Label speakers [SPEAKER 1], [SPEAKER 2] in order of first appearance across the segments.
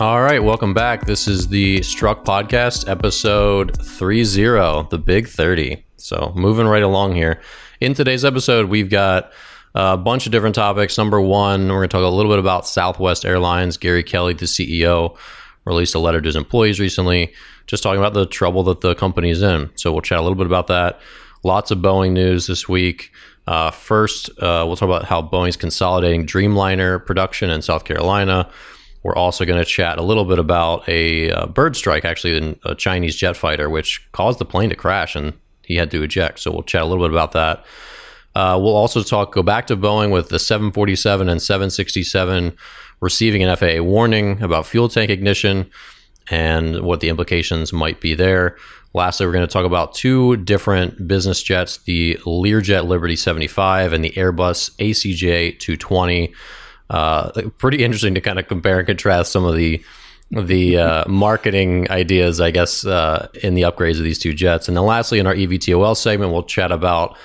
[SPEAKER 1] All right, welcome back. This is the Struck Podcast, episode 30, the big 30. So, moving right along here. In today's episode, we've got a bunch of different topics. Number one, we're going to talk a little bit about Southwest Airlines. Gary Kelly, the CEO, released a letter to his employees recently, just talking about the trouble that the company is in. So, we'll chat a little bit about that. Lots of Boeing news this week. Uh, first, uh, we'll talk about how Boeing's consolidating Dreamliner production in South Carolina. We're also going to chat a little bit about a uh, bird strike, actually, in a Chinese jet fighter, which caused the plane to crash and he had to eject. So we'll chat a little bit about that. Uh, we'll also talk, go back to Boeing with the 747 and 767 receiving an FAA warning about fuel tank ignition and what the implications might be there. Lastly, we're going to talk about two different business jets the Learjet Liberty 75 and the Airbus ACJ 220 uh, pretty interesting to kind of compare and contrast some of the the uh, marketing ideas, I guess, uh, in the upgrades of these two jets. And then lastly, in our EVTOL segment, we'll chat about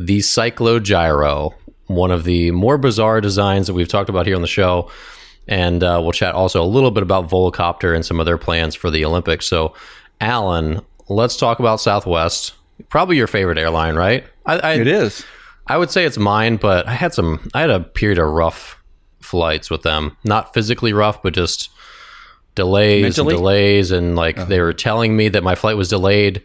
[SPEAKER 1] the Cyclogyro, one of the more bizarre designs that we've talked about here on the show. And uh, we'll chat also a little bit about Volocopter and some of their plans for the Olympics. So, Alan, let's talk about Southwest. Probably your favorite airline, right? I, I,
[SPEAKER 2] It is.
[SPEAKER 1] I would say it's mine, but I had some. I had a period of rough flights with them. Not physically rough, but just delays
[SPEAKER 2] Mentally?
[SPEAKER 1] and delays, and like they were telling me that my flight was delayed,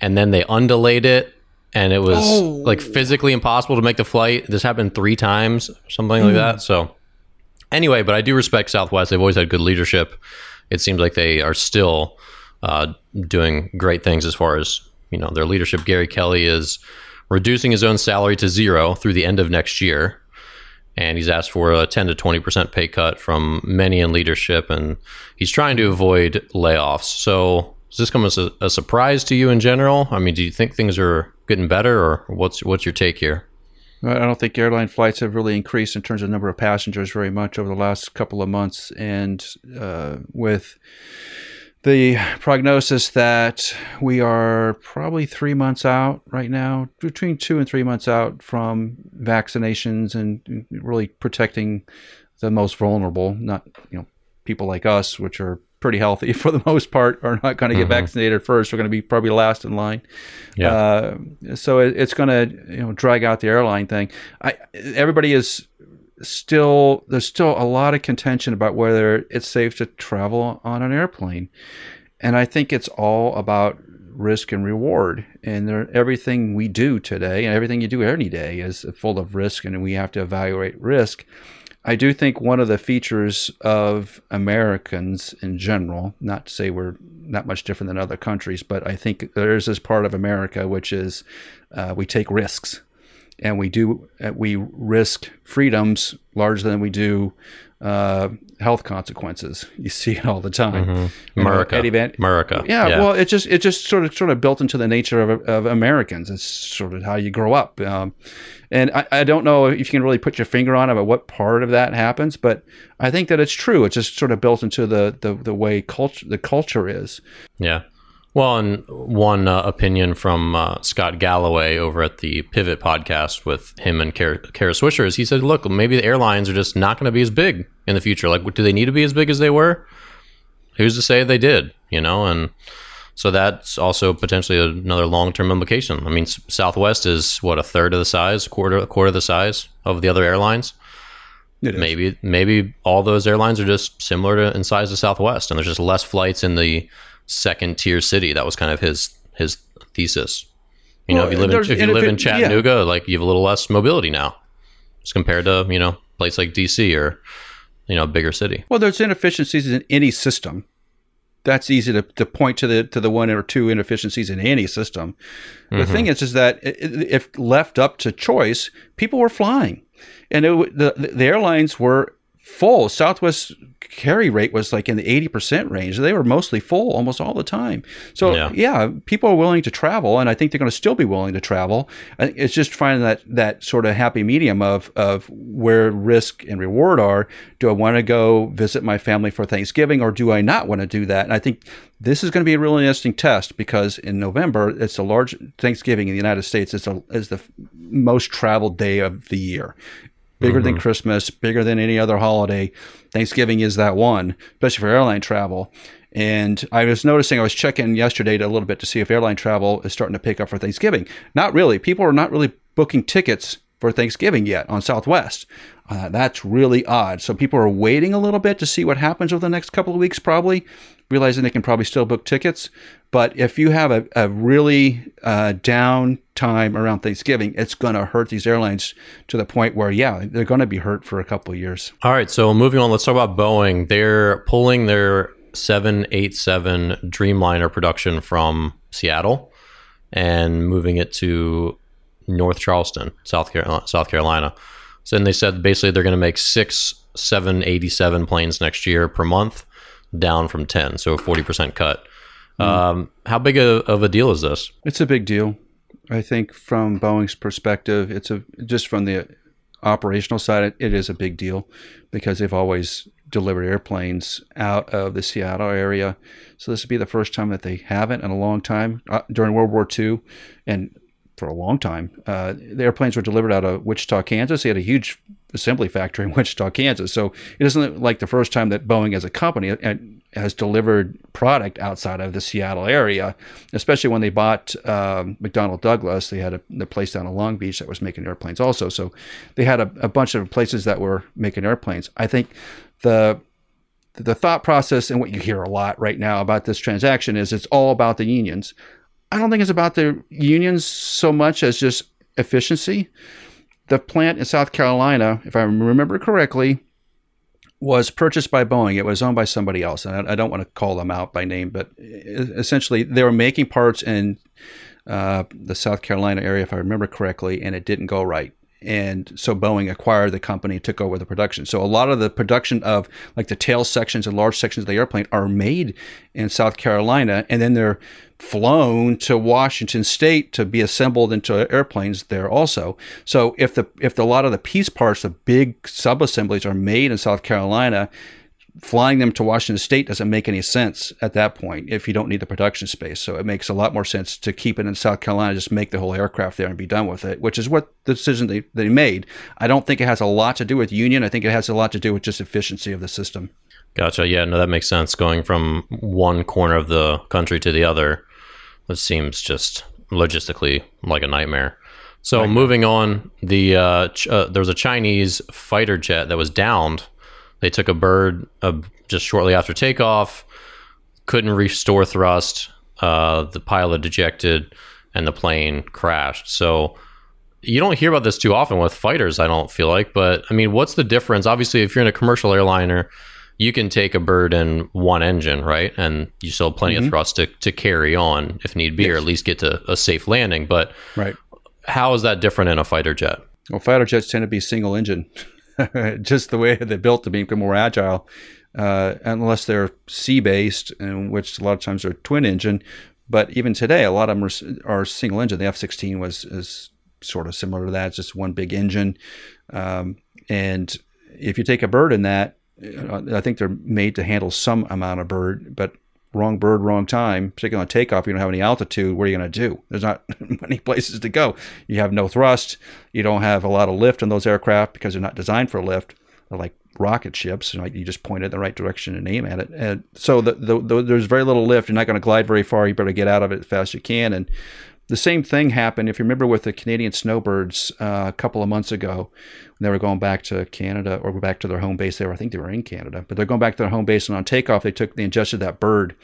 [SPEAKER 1] and then they undelayed it, and it was
[SPEAKER 2] Oh.
[SPEAKER 1] like physically impossible to make the flight. This happened three times, or something like that. So anyway, but I do respect Southwest. They've always had good leadership. It seems like they are still uh, doing great things as far as you know their leadership. Gary Kelly is reducing his own salary to zero through the end of next year, and he's asked for a 10 to 20 percent pay cut from many in leadership, and he's trying to avoid layoffs. So. Does this come as a, a surprise to you in general? I mean, do you think things are getting better, or what's what's your take here?
[SPEAKER 2] I don't think airline flights have really increased in terms of number of passengers very much over the last couple of months. And uh, with the prognosis that we are probably three months out right now, between two and three months out from vaccinations and really protecting the most vulnerable, not, you know, people like us, which are pretty healthy for the most part, are not going to get vaccinated first. We're going to be probably last in line.
[SPEAKER 1] Yeah.
[SPEAKER 2] Uh, so it, it's going to you know drag out the airline thing. I everybody is still there's still a lot of contention about whether it's safe to travel on an airplane, and I think it's all about risk and reward. And there, everything we do today and everything you do any day is full of risk, and we have to evaluate risk. I do think one of the features of Americans in general, not to say we're not much different than other countries, but I think there is this part of America which is uh, we take risks and we do uh, we risk freedoms larger than we do uh, health consequences. You see it all the time. You know,
[SPEAKER 1] America.
[SPEAKER 2] Van-
[SPEAKER 1] America.
[SPEAKER 2] yeah, well, it just it just sort of sort of built into the nature of, of Americans. It's sort of how you grow up, um, and I, I don't know if you can really put your finger on it about what part of that happens, but I think that it's true. It's just sort of built into the the, the way culture the culture is.
[SPEAKER 1] Yeah. Well, and one uh, opinion from uh, Scott Galloway over at the Pivot podcast with him and Kara, Kara Swisher is he said, look, maybe the airlines are just not going to be as big in the future. Like, do they need to be as big as they were? Who's to say they did, you know? And so that's also potentially another long term implication. I mean, Southwest is what, a third of the size, quarter, a quarter of the size of the other airlines? Maybe maybe all those airlines are just similar to in size to Southwest, and there's just less flights in the second tier city. That was kind of his his thesis. You know, if you live in, if you live in
[SPEAKER 2] it- yeah.
[SPEAKER 1] Chattanooga, like you have a little less mobility now, as compared to you know a place like DC or you know a bigger city.
[SPEAKER 2] Well, there's inefficiencies in any system. That's easy to, to point to the to the one or two inefficiencies in any system. The mm-hmm. thing is, is that if left up to choice, people were flying, and it, the the airlines were full. Southwest carry rate was like in the 80% range. They were mostly full almost all the time. So, yeah, yeah people are willing to travel, and I think they're going to still be willing to travel. It's just finding that, that sort of happy medium of, of where risk and reward are. Do I want to go visit my family for Thanksgiving, or do I not want to do that? And I think this is going to be a really interesting test because in November, it's a large Thanksgiving in the United States. It's, a, is the most traveled day of the year bigger mm-hmm. than Christmas, bigger than any other holiday. Thanksgiving is that one, especially for airline travel. And I was noticing, I was checking yesterday to, a little bit to see if airline travel is starting to pick up for Thanksgiving. Not really. People are not really booking tickets for Thanksgiving yet on Southwest. Uh, that's really odd. So people are waiting a little bit to see what happens over the next couple of weeks, probably realizing they can probably still book tickets. But if you have a, a really uh, down time around Thanksgiving, it's going to hurt these airlines to the point where, yeah, they're going to be hurt for a couple of years.
[SPEAKER 1] All right. So moving on, let's talk about Boeing. They're pulling their 787 Dreamliner production from Seattle and moving it to North Charleston, South Carolina. South Carolina. So then they said basically they're going to make six 787 planes next year per month, down from 10, so a 40% cut. Mm. Um, how big a, of a deal is this?
[SPEAKER 2] It's a big deal. I think from Boeing's perspective, it's a just from the operational side, it, it is a big deal because they've always delivered airplanes out of the Seattle area. So this would be the first time that they haven't in a long time uh, during World War II, and for a long time. Uh, the airplanes were delivered out of Wichita, Kansas. They had a huge assembly factory in Wichita, Kansas. So it isn't like the first time that Boeing, as a company, uh, has delivered product outside of the Seattle area. Especially when they bought um, McDonnell Douglas, they had a the place down in Long Beach that was making airplanes also. So they had a, a bunch of places that were making airplanes. I think the the thought process and what you hear a lot right now about this transaction is it's all about the unions. I don't think it's about the unions so much as just efficiency. The plant in South Carolina, if I remember correctly, was purchased by Boeing. It was owned by somebody else, and I, I don't want to call them out by name, but essentially they were making parts in uh, the South Carolina area, if I remember correctly, and it didn't go right and so Boeing acquired the company, took over the production. So a lot of the production of like the tail sections and large sections of the airplane are made in South Carolina, and then they're flown to Washington State to be assembled into airplanes there also. So if the if the, a lot of the piece parts, the big sub-assemblies are made in South Carolina, flying them to Washington State doesn't make any sense at that point if you don't need the production space. So it makes a lot more sense to keep it in South Carolina, just make the whole aircraft there and be done with it, which is what the decision they, they made. I don't think it has a lot to do with union. I think it has a lot to do with just efficiency of the system.
[SPEAKER 1] Gotcha. Yeah, no, that makes sense. Going from one corner of the country to the other, it seems just logistically like a nightmare. So right. moving on, the uh, ch- uh, there was a Chinese fighter jet that was downed they took a bird uh, just shortly after takeoff, couldn't restore thrust. Uh, the pilot ejected, and the plane crashed. So you don't hear about this too often with fighters. I don't feel like, but I mean, what's the difference? Obviously, if you're in a commercial airliner, you can take a bird in one engine, right? And you still have plenty mm-hmm. of thrust to, to carry on if need be, yes. or at least get to a safe landing. But
[SPEAKER 2] right.
[SPEAKER 1] how is that different in a fighter jet?
[SPEAKER 2] Well, fighter jets tend to be single engine. just the way they're built to be more agile, uh, unless they're sea based, which a lot of times are twin engine. But even today, a lot of them are, are single engine. The F 16 was is sort of similar to that. It's just one big engine. Um, and if you take a bird in that, I think they're made to handle some amount of bird, but wrong bird, wrong time, particularly on takeoff, you don't have any altitude. What are you going to do? There's not many places to go. You have no thrust. You don't have a lot of lift in those aircraft because they're not designed for lift. They're like rocket ships. You, you just point it in the right direction and aim at it. And so the, the, the, there's very little lift. You're not going to glide very far. You better get out of it as fast as you can. And the same thing happened, if you remember, with the Canadian snowbirds uh, a couple of months ago when they were going back to Canada or back to their home base there. I think they were in Canada, but they're going back to their home base. And on takeoff, they took they ingested that bird,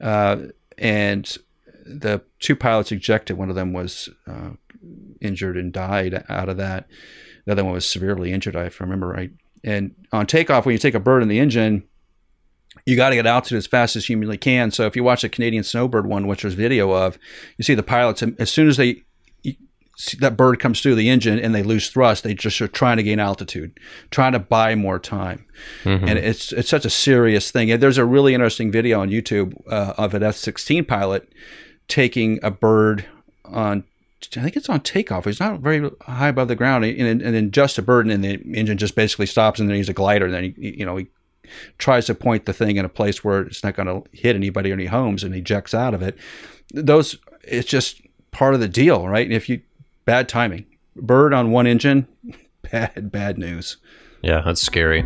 [SPEAKER 2] uh, and the two pilots ejected. One of them was uh, injured and died out of that. The other one was severely injured, if I remember right. And on takeoff, when you take a bird in the engine, you got to get altitude as fast as humanly can. So if you watch the Canadian snowbird one, which there's video of, you see the pilots as soon as they that bird comes through the engine and they lose thrust, they just are trying to gain altitude, trying to buy more time, mm-hmm. and it's it's such a serious thing. And there's a really interesting video on YouTube uh, of an F-16 pilot taking a bird on. I think it's on takeoff. He's not very high above the ground, and, and then just a bird, and the engine just basically stops, and then he's a glider. And then he, you know he tries to point the thing in a place where it's not going to hit anybody or any homes, and ejects out of it. Those it's just part of the deal, right? If you bad timing, bird on one engine, bad bad news.
[SPEAKER 1] Yeah, that's scary.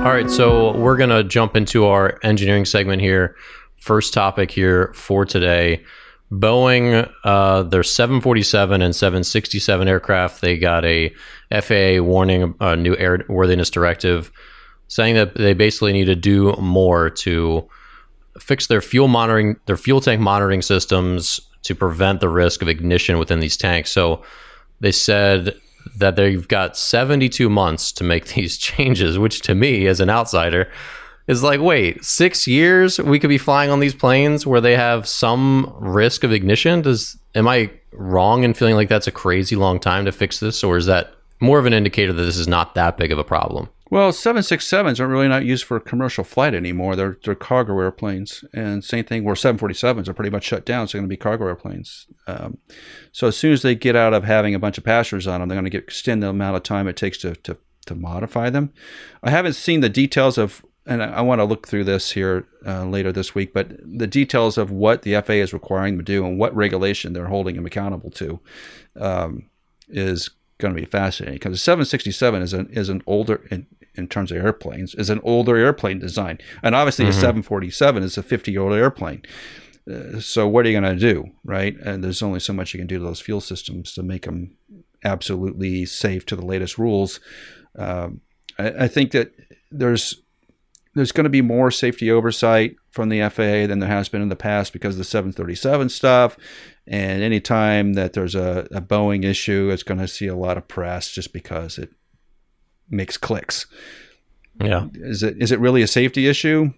[SPEAKER 1] All right, so we're going to jump into our engineering segment here. First topic here for today Boeing, uh, their 747 and 767 aircraft, they got a FAA warning, a new airworthiness directive, saying that they basically need to do more to fix their fuel monitoring, their fuel tank monitoring systems to prevent the risk of ignition within these tanks. So they said that they've got 72 months to make these changes, which to me, as an outsider, is like, wait, six years we could be flying on these planes where they have some risk of ignition. Does am I wrong in feeling like that's a crazy long time to fix this, or is that more of an indicator that this is not that big of a problem?
[SPEAKER 2] Well, 767s are really not used for commercial flight anymore. They're, they're cargo airplanes. And same thing where 747s are pretty much shut down, so they're going to be cargo airplanes. Um, so as soon as they get out of having a bunch of passengers on them, they're going to extend the amount of time it takes to, to, to modify them. I haven't seen the details of and I, I want to look through this here uh, later this week, but the details of what the FAA is requiring them to do and what regulation they're holding them accountable to um, is going to be fascinating because the 767 is an is an older in, in terms of airplanes is an older airplane design, and obviously mm-hmm. a 747 is a 50 year old airplane. Uh, so what are you going to do, right? And there's only so much you can do to those fuel systems to make them absolutely safe to the latest rules. Um, I, I think that there's there's going to be more safety oversight from the FAA than there has been in the past because of the 737 stuff. And anytime that there's a, a Boeing issue, it's going to see a lot of press just because it makes clicks.
[SPEAKER 1] Yeah.
[SPEAKER 2] Is it is it really a safety issue?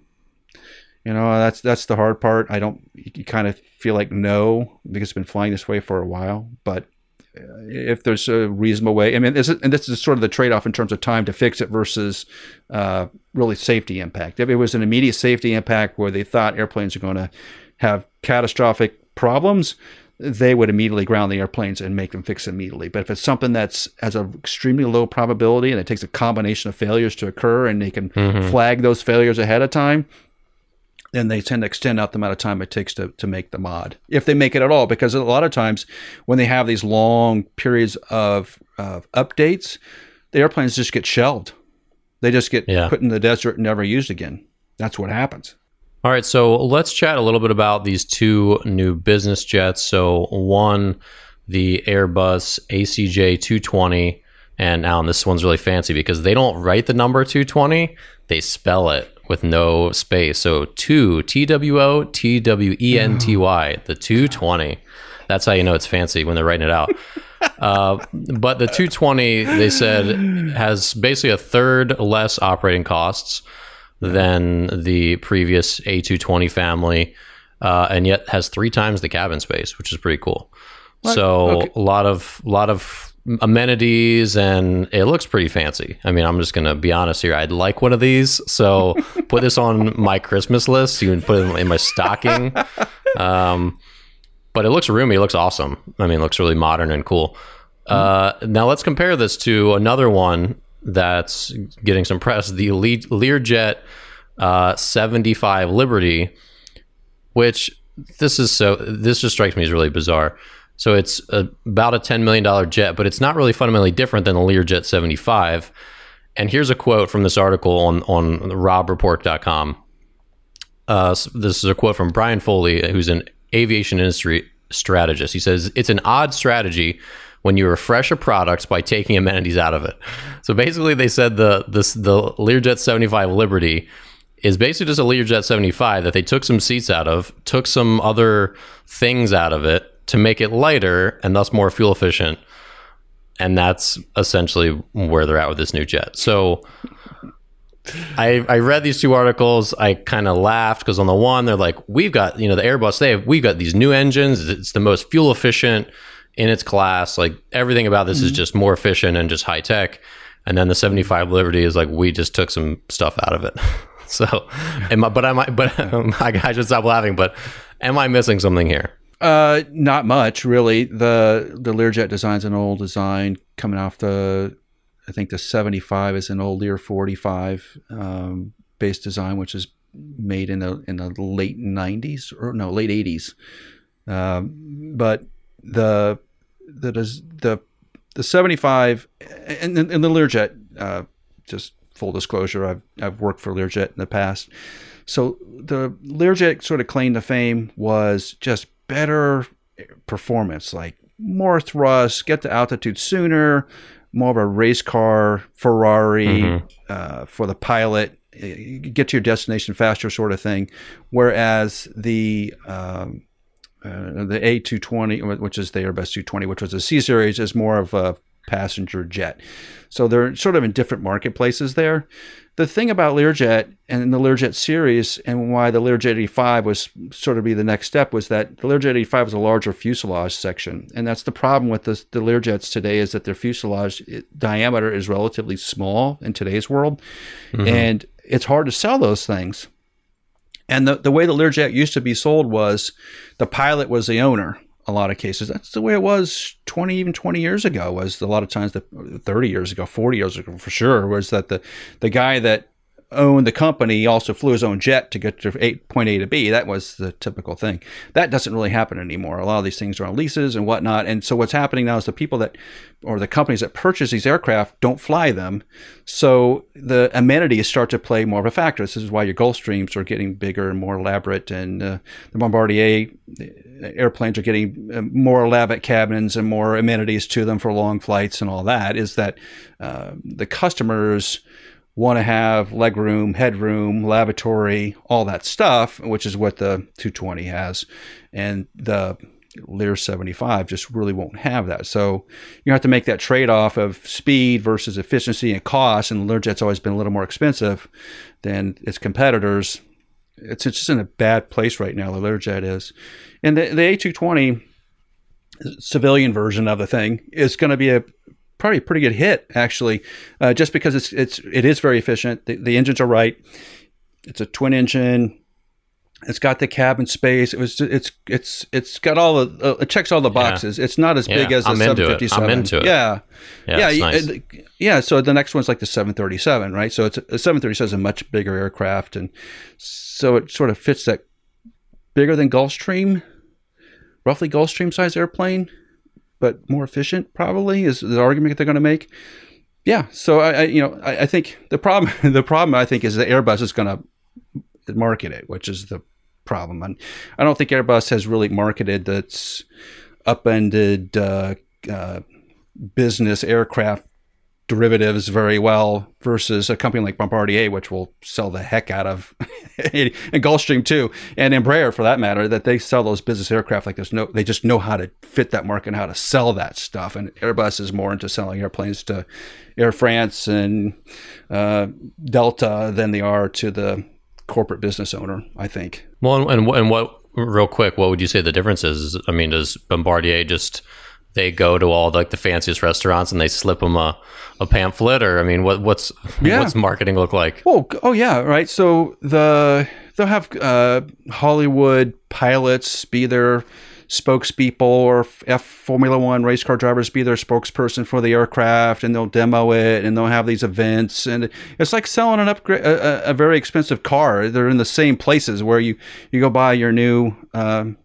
[SPEAKER 2] You know, that's that's the hard part. I don't. You kind of feel like no because it's been flying this way for a while. But if there's a reasonable way. I mean, this is, and this is sort of the trade-off in terms of time to fix it versus uh, really safety impact. If it was an immediate safety impact where they thought airplanes are going to have catastrophic problems, they would immediately ground the airplanes and make them fix immediately. But if it's something that's has an extremely low probability and it takes a combination of failures to occur and they can mm-hmm. flag those failures ahead of time, then they tend to extend out the amount of time it takes to, to make the mod, if they make it at all. Because a lot of times when they have these long periods of, of updates, the airplanes just get shelved. They just get yeah. put in the desert and never used again. That's what happens.
[SPEAKER 1] All right, so let's chat a little bit about these two new business jets. So, one, the Airbus ACJ 220. And now this one's really fancy because they don't write the number 220, they spell it with no space. So two T W O T W E N T Y, the 220. That's how you know it's fancy when they're writing it out. uh, but the 220, they said, has basically a third less operating costs than the previous A220 family, uh, and yet has three times the cabin space, which is pretty cool. What? So okay. a lot of lot of amenities and it looks pretty fancy. I mean, I'm just going to be honest here. I'd like one of these. So put this on my Christmas list. You can put it in my stocking. Um, but it looks roomy. It looks awesome. I mean, it looks really modern and cool. Uh, now let's compare this to another one that's getting some press, the Learjet uh, 75 Liberty, which this is so, this just strikes me as really bizarre. So it's a, about a $10 million jet, but it's not really fundamentally different than the Learjet 75. And here's a quote from this article on, on robreport.com. Uh, this is a quote from Brian Foley, who's an aviation industry strategist. He says, It's an odd strategy when you refresh a product by taking amenities out of it. So basically, they said the, this, the Learjet 75 Liberty is basically just a Learjet 75 that they took some seats out of, took some other things out of it, to make it lighter and thus more fuel efficient. And that's essentially where they're at with this new jet. So I, I read these two articles. I kind of laughed because on the one they're like, we've got you know the Airbus they have we've got these new engines. It's the most fuel efficient in its class. Like everything about this mm-hmm. is just more efficient and just high tech. And then the 75 Liberty is like we just took some stuff out of it. so, am I, but I might, but um, I, I should stop laughing. But am I missing something here?
[SPEAKER 2] Uh, not much really. The the Learjet design's an old design coming off the I think the 75 is an old Lear 45 um, base design, which is made in the in the late 90s or no late 80s. Um, but the the the the 75 and, and the Learjet, uh, just full disclosure, I've I've worked for Learjet in the past. So the Learjet sort of claim to fame was just better performance, like more thrust, get to altitude sooner, more of a race car Ferrari mm-hmm. uh, for the pilot, get to your destination faster sort of thing. Whereas the um, uh, the A220, which is the Airbus 220, which was a C series, is more of a passenger jet. So they're sort of in different marketplaces there the thing about Learjet and the Learjet series and why the Learjet 85 was sort of be the next step was that the Learjet 85 was a larger fuselage section. And that's the problem with the, the Learjets today is that their fuselage diameter is relatively small in today's world. Mm-hmm. And it's hard to sell those things. And the, the way the Learjet used to be sold was the pilot was the owner a lot of cases. That's the way it was 20, even 20 years ago was a lot of times, the 30 years ago, 40 years ago for sure, was that the, the guy that owned the company also flew his own jet to get to eight, point A to B. That was the typical thing. That doesn't really happen anymore. A lot of these things are on leases and whatnot. And so what's happening now is the people that, or the companies that purchase these aircraft don't fly them. So the amenities start to play more of a factor. This is why your Gulfstreams are getting bigger and more elaborate, and uh, the Bombardier airplanes are getting uh, more elaborate cabins and more amenities to them for long flights and all that. Is that uh, the customers want to have legroom, headroom, lavatory, all that stuff, which is what the 220 has. And the Lear 75 just really won't have that. So you have to make that trade off of speed versus efficiency and cost. And Learjet's always been a little more expensive than its competitors. It's, it's just in a bad place right now, the Learjet is. And the, the A220 civilian version of the thing is going to be a probably a pretty good hit actually, uh, just because it's it's it is very efficient. The, the, engines are right. It's a twin engine. It's got the cabin space. It was it's it's it's got all the uh, it checks all the boxes. Yeah. It's not as yeah, big as the seven fifty seven.
[SPEAKER 1] I'm into it.
[SPEAKER 2] Yeah,
[SPEAKER 1] yeah, yeah. Nice.
[SPEAKER 2] yeah. So the next one's like the seven thirty seven, right? So it's a seven thirty seven is a much bigger aircraft, and so it sort of fits that bigger than Gulfstream, roughly Gulfstream size airplane but more efficient probably is the argument they're going to make. Yeah, so I, I you know I, I, think the problem the problem I think is that Airbus is going to market it, which is the problem. And I don't think Airbus has really marketed that's upended uh, uh, business aircraft derivatives very well versus a company like Bombardier, which will sell the heck out of, and Gulfstream too, and Embraer for that matter, that they sell those business aircraft like there's no, they just know how to fit that market and how to sell that stuff. And Airbus is more into selling airplanes to Air France and uh, Delta than they are to the corporate business owner, I think.
[SPEAKER 1] Well, and, and what, real quick, what would you say the difference is? I mean, does Bombardier just they go to all the, like the fanciest restaurants and they slip them a, a pamphlet or I mean what what's yeah. what's marketing look like?
[SPEAKER 2] Oh oh yeah, right. So the they'll have uh, Hollywood pilots be their spokespeople or F Formula One race car drivers be their spokesperson for the aircraft and they'll demo it and they'll have these events and it's like selling an upgrade a, a very expensive car. They're in the same places where you you go buy your new um,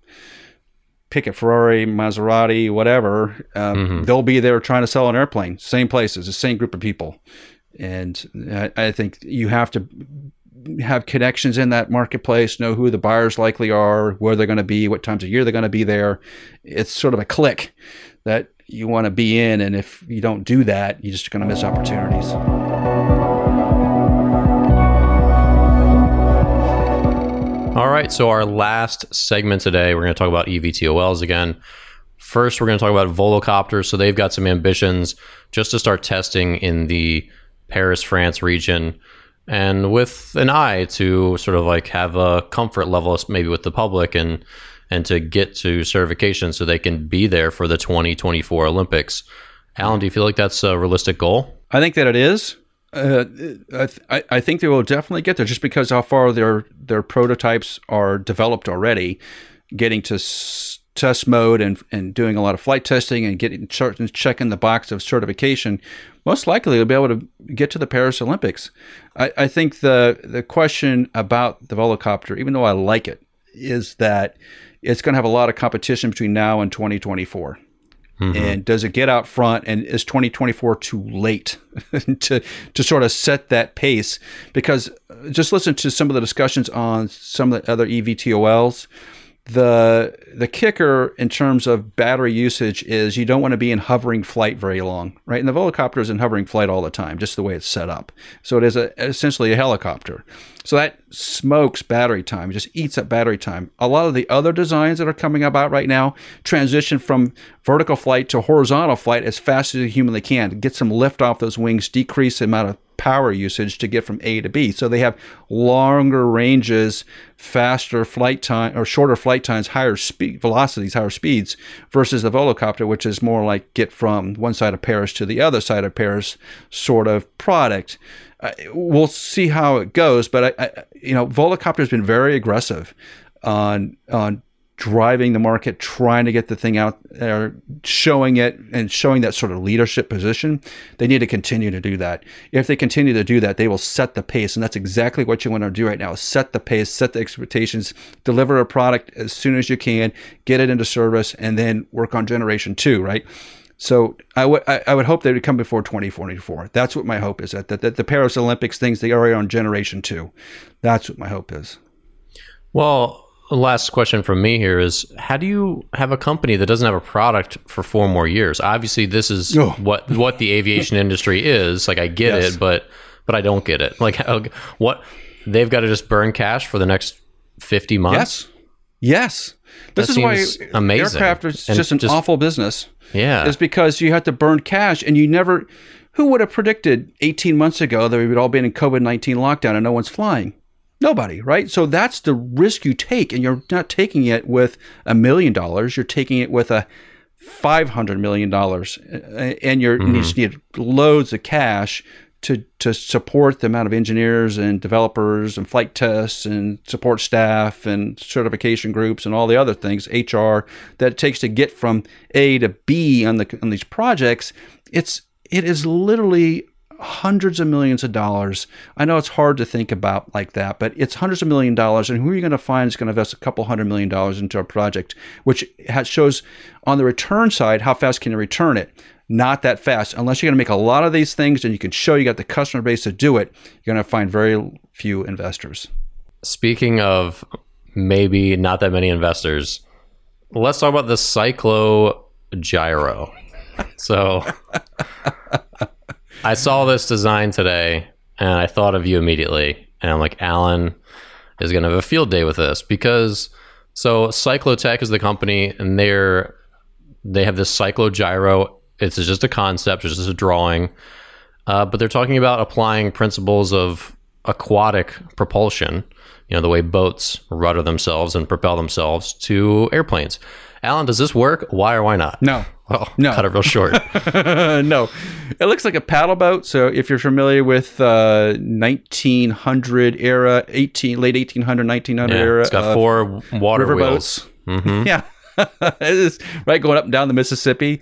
[SPEAKER 2] pick a Ferrari, Maserati, whatever, um, mm-hmm. they'll be there trying to sell an airplane. Same places, the same group of people, and I, I, think you have to have connections in that marketplace, know who the buyers likely are, where they're going to be, what times of year they're going to be there. It's sort of a click that you want to be in, and if you don't do that, you're just going to miss opportunities.
[SPEAKER 1] All right, so our last segment today, we're going to talk about eVTOLs again. First, we're going to talk about Volocopter. So they've got some ambitions just to start testing in the Paris, France region. and with an eye to sort of like have a comfort level maybe with the public and and to get to certification so they can be there for the 2024 Olympics. Alan, do you feel like that's a realistic goal?
[SPEAKER 2] I think that it is. Uh, I, I think they will definitely get there just because how far their their prototypes are developed already, getting to s- test mode and and doing a lot of flight testing and getting checking the box of certification. Most likely, they'll be able to get to the Paris Olympics. I, I think the the question about the Volocopter, even though I like it, is that it's going to have a lot of competition between now and 2024. Mm-hmm. And does it get out front? And is 2024 too late to to sort of set that pace? Because just listen to some of the discussions on some of the other EVTOLs the the kicker in terms of battery usage is you don't want to be in hovering flight very long, right? And the Volocopter is in hovering flight all the time, just the way it's set up. So it is a, essentially a helicopter. So that smokes battery time, just eats up battery time. A lot of the other designs that are coming about right now transition from vertical flight to horizontal flight as fast as you humanly can, get some lift off those wings, decrease the amount of power usage to get from A to B. So they have longer ranges, faster flight time or shorter flight times, higher speed velocities, higher speeds versus the Volocopter, which is more like get from one side of Paris to the other side of Paris sort of product. Uh, we'll see how it goes, but I, I, you know, Volocopter has been very aggressive on on driving the market, trying to get the thing out there, showing it and showing that sort of leadership position. They need to continue to do that. If they continue to do that, they will set the pace. And that's exactly what you want to do right now set the pace, set the expectations, deliver a product as soon as you can, get it into service, and then work on generation two, right? So I would I would hope they would come before 2044. That's what my hope is. That, that, that the Paris Olympics things they are on generation two. That's what my hope is.
[SPEAKER 1] Well, last question from me here is how do you have a company that doesn't have a product for four more years? Obviously this is oh. what what the aviation industry is. Like i get yes. it but but i don't get it. Like what they've got to just burn cash for the next 50 months?
[SPEAKER 2] Yes. Yes. This is why amazing. aircraft is and just an just, awful business.
[SPEAKER 1] Yeah.
[SPEAKER 2] Is because you have to burn cash and you never who would have predicted 18 months ago that we would all be in covid-19 lockdown and no one's flying Nobody, right? So that's the risk you take, and you're not taking it with a million dollars. You're taking it with a five hundred million dollars, and you're mm-hmm. you just need loads of cash to to support the amount of engineers and developers and flight tests and support staff and certification groups and all the other things HR that it takes to get from A to B on the on these projects. It's it is literally hundreds of millions of dollars. I know it's hard to think about like that, but it's hundreds of million dollars. And who are you going to find is going to invest a couple hundred million dollars into a project, which has, shows on the return side how fast can you return it? Not that fast. Unless you're going to make a lot of these things and you can show you got the customer base to do it, you're going to find very few investors.
[SPEAKER 1] Speaking of maybe not that many investors, let's talk about the Cyclo Gyro. So I saw this design today and I thought of you immediately. And I'm like, Alan is going to have a field day with this because so Cyclotech is the company and they're they have this cyclo gyro. It's just a concept, it's just a drawing. Uh, but they're talking about applying principles of aquatic propulsion, you know, the way boats rudder themselves and propel themselves to airplanes. Alan, does this work? Why or why not?
[SPEAKER 2] No.
[SPEAKER 1] Oh, no. Cut it real short.
[SPEAKER 2] no. It looks like a paddle boat. So if you're familiar with uh, 1900 era, 18 late 1800, 1900 yeah, era.
[SPEAKER 1] It's got uh, four water wheels.
[SPEAKER 2] Mm-hmm. Yeah. it is, right, going up and down the Mississippi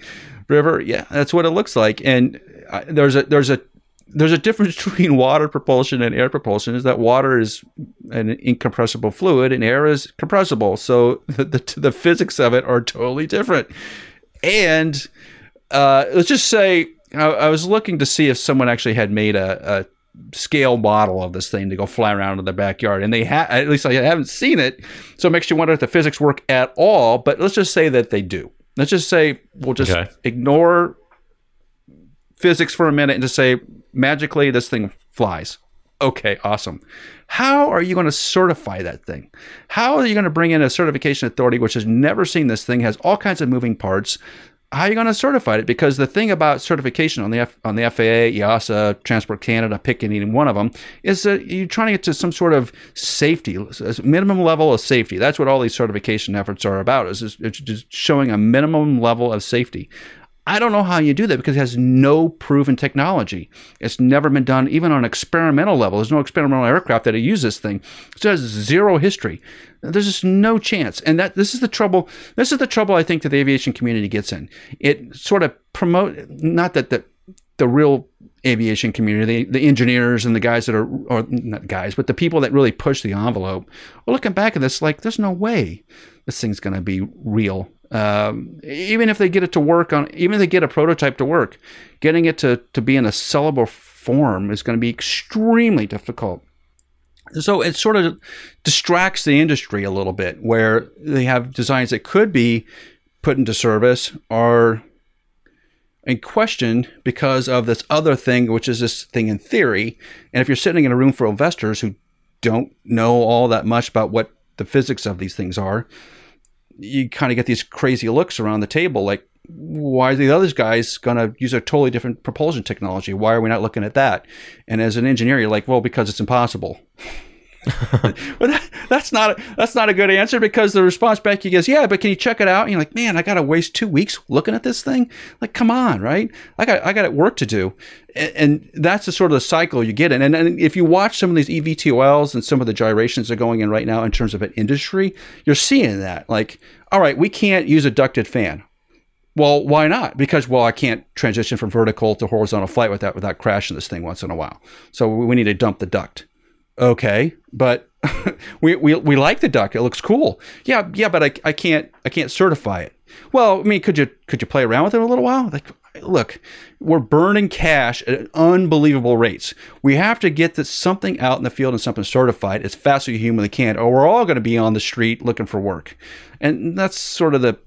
[SPEAKER 2] River. Yeah, that's what it looks like. And uh, there's a there's a there's a difference between water propulsion and air propulsion is that water is an incompressible fluid and air is compressible so the, the, the physics of it are totally different and uh, let's just say I, I, was looking to see if someone actually had made a, a scale model of this thing to go fly around in their backyard and they have at least i haven't seen it so it makes you wonder if the physics work at all but let's just say that they do let's just say we'll just okay. ignore physics for a minute and just say magically this thing flies. Okay, awesome. How are you going to certify that thing? How are you going to bring in a certification authority which has never seen this thing, has all kinds of moving parts? how are you going to certify it? Because the thing about certification on the F, on the FAA, EASA, Transport Canada, pick any one of them, is that you're trying to get to some sort of safety, minimum level of safety. That's what all these certification efforts are about. Is just showing a minimum level of safety. I don't know how you do that because it has no proven technology. It's never been done even on an experimental level. There's no experimental aircraft that use this thing. So it has zero history. There's just no chance. And that this is the trouble. This is the trouble I think that the aviation community gets in. It sort of promote not that the the real aviation community, the, the engineers and the guys that are, or not guys, but the people that really push the envelope, are looking back at this like, there's no way this thing's going to be real um, even if they get it to work on, even if they get a prototype to work, getting it to, to be in a sellable form is going to be extremely difficult. So it sort of distracts the industry a little bit where they have designs that could be put into service are in question because of this other thing, which is this thing in theory. And if you're sitting in a room for investors who don't know all that much about what the physics of these things are, you kind of get these crazy looks around the table like why are the other guys going to use a totally different propulsion technology? Why are we not looking at that? And as an engineer you're like well because it's impossible but that, that's not a, that's not a good answer because the response back you gets, yeah, but can you check it out? And you're like, man, I got to waste two weeks looking at this thing. Like, come on, right? I got I got work to do, and, and that's the sort of the cycle you get in. And, and if you watch some of these eVTOLs and some of the gyrations are going in right now in terms of an industry, you're seeing that. Like, all right, we can't use a ducted fan. Well, why not? Because well, I can't transition from vertical to horizontal flight without without crashing this thing once in a while. So we need to dump the duct okay, but we, we we like the duck. It looks cool. Yeah, yeah, but I, I can't I can't certify it. Well, I mean, could you could you play around with it a little while? Like, look, we're burning cash at unbelievable rates. We have to get this something out in the field and something certified as fast as we humanly can, or we're all going to be on the street looking for work. And that's sort of the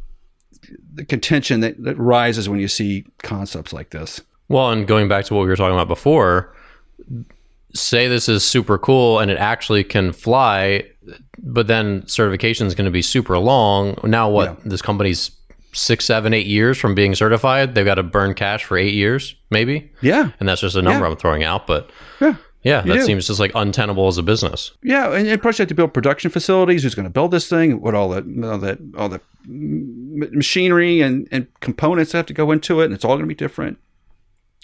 [SPEAKER 2] the contention that, that rises when you see concepts like this.
[SPEAKER 1] Well, and going back to what we were talking about before, say this is super cool and it actually can fly, but then certification is going to be super long. Now, what? Yeah. This company's six, seven, eight years from being certified. They've got to burn cash for eight years, maybe.
[SPEAKER 2] Yeah.
[SPEAKER 1] And that's just a number yeah. I'm throwing out, but yeah. Yeah, that seems just like untenable as a business.
[SPEAKER 2] Yeah, and, and plus you have to build production facilities. Who's going to build this thing? What all the all the all the machinery and, and components have to go into it, and it's all going to be different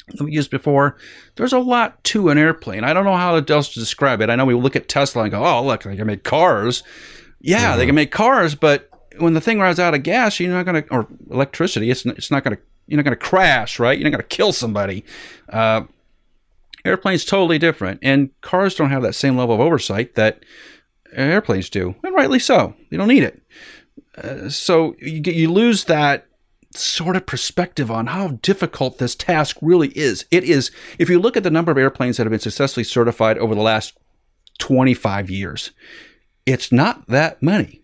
[SPEAKER 2] that we used before. There's a lot to an airplane. I don't know how else to describe it. I know we look at Tesla and go, "Oh, look, they can make cars." Yeah, mm-hmm. they can make cars, but when the thing runs out of gas, you're not going to, or electricity, it's it's not going to, you're not going to crash, right? You're not going to kill somebody. Uh, airplanes totally different, and cars don't have that same level of oversight that airplanes do, and rightly so. You don't need it. Uh, so you you lose that sort of perspective on how difficult this task really is. It is, if you look at the number of airplanes that have been successfully certified over the last 25 years, it's not that many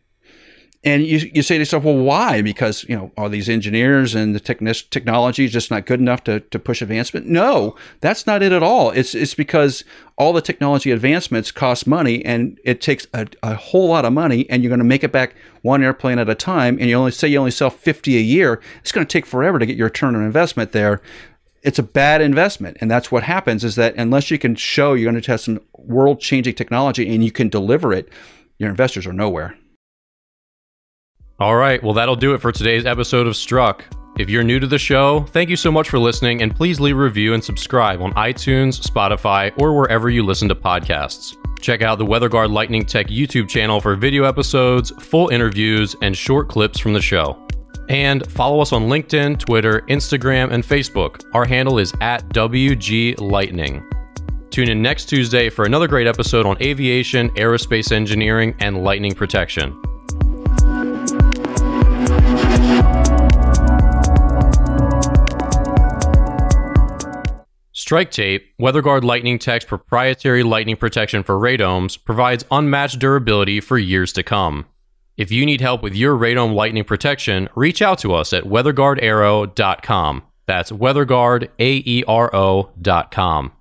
[SPEAKER 2] and you, you say to yourself, well, why? Because, you know, are these engineers and the techni- technology just not good enough to, to push advancement? No, that's not it at all. It's, it's because all the technology advancements cost money and it takes a, a whole lot of money and you're going to make it back one airplane at a time. And you only say you only sell 50 a year. It's going to take forever to get your return on investment there. It's a bad investment. And that's what happens is that unless you can show you're going to test some world changing technology and you can deliver it, your investors are nowhere.
[SPEAKER 1] All right, well, that'll do it for today's episode of Struck. If you're new to the show, thank you so much for listening, and please leave a review and subscribe on iTunes, Spotify, or wherever you listen to podcasts. Check out the WeatherGuard Lightning Tech YouTube channel for video episodes, full interviews, and short clips from the show. And follow us on LinkedIn, Twitter, Instagram, and Facebook. Our handle is at WG Lightning. Tune in next Tuesday for another great episode on aviation, aerospace engineering, and lightning protection. Strike Tape, WeatherGuard Lightning Tech's proprietary lightning protection for radomes, provides unmatched durability for years to come. If you need help with your radome lightning protection, reach out to us at weatherguardaero.com. That's weatherguardaero.com.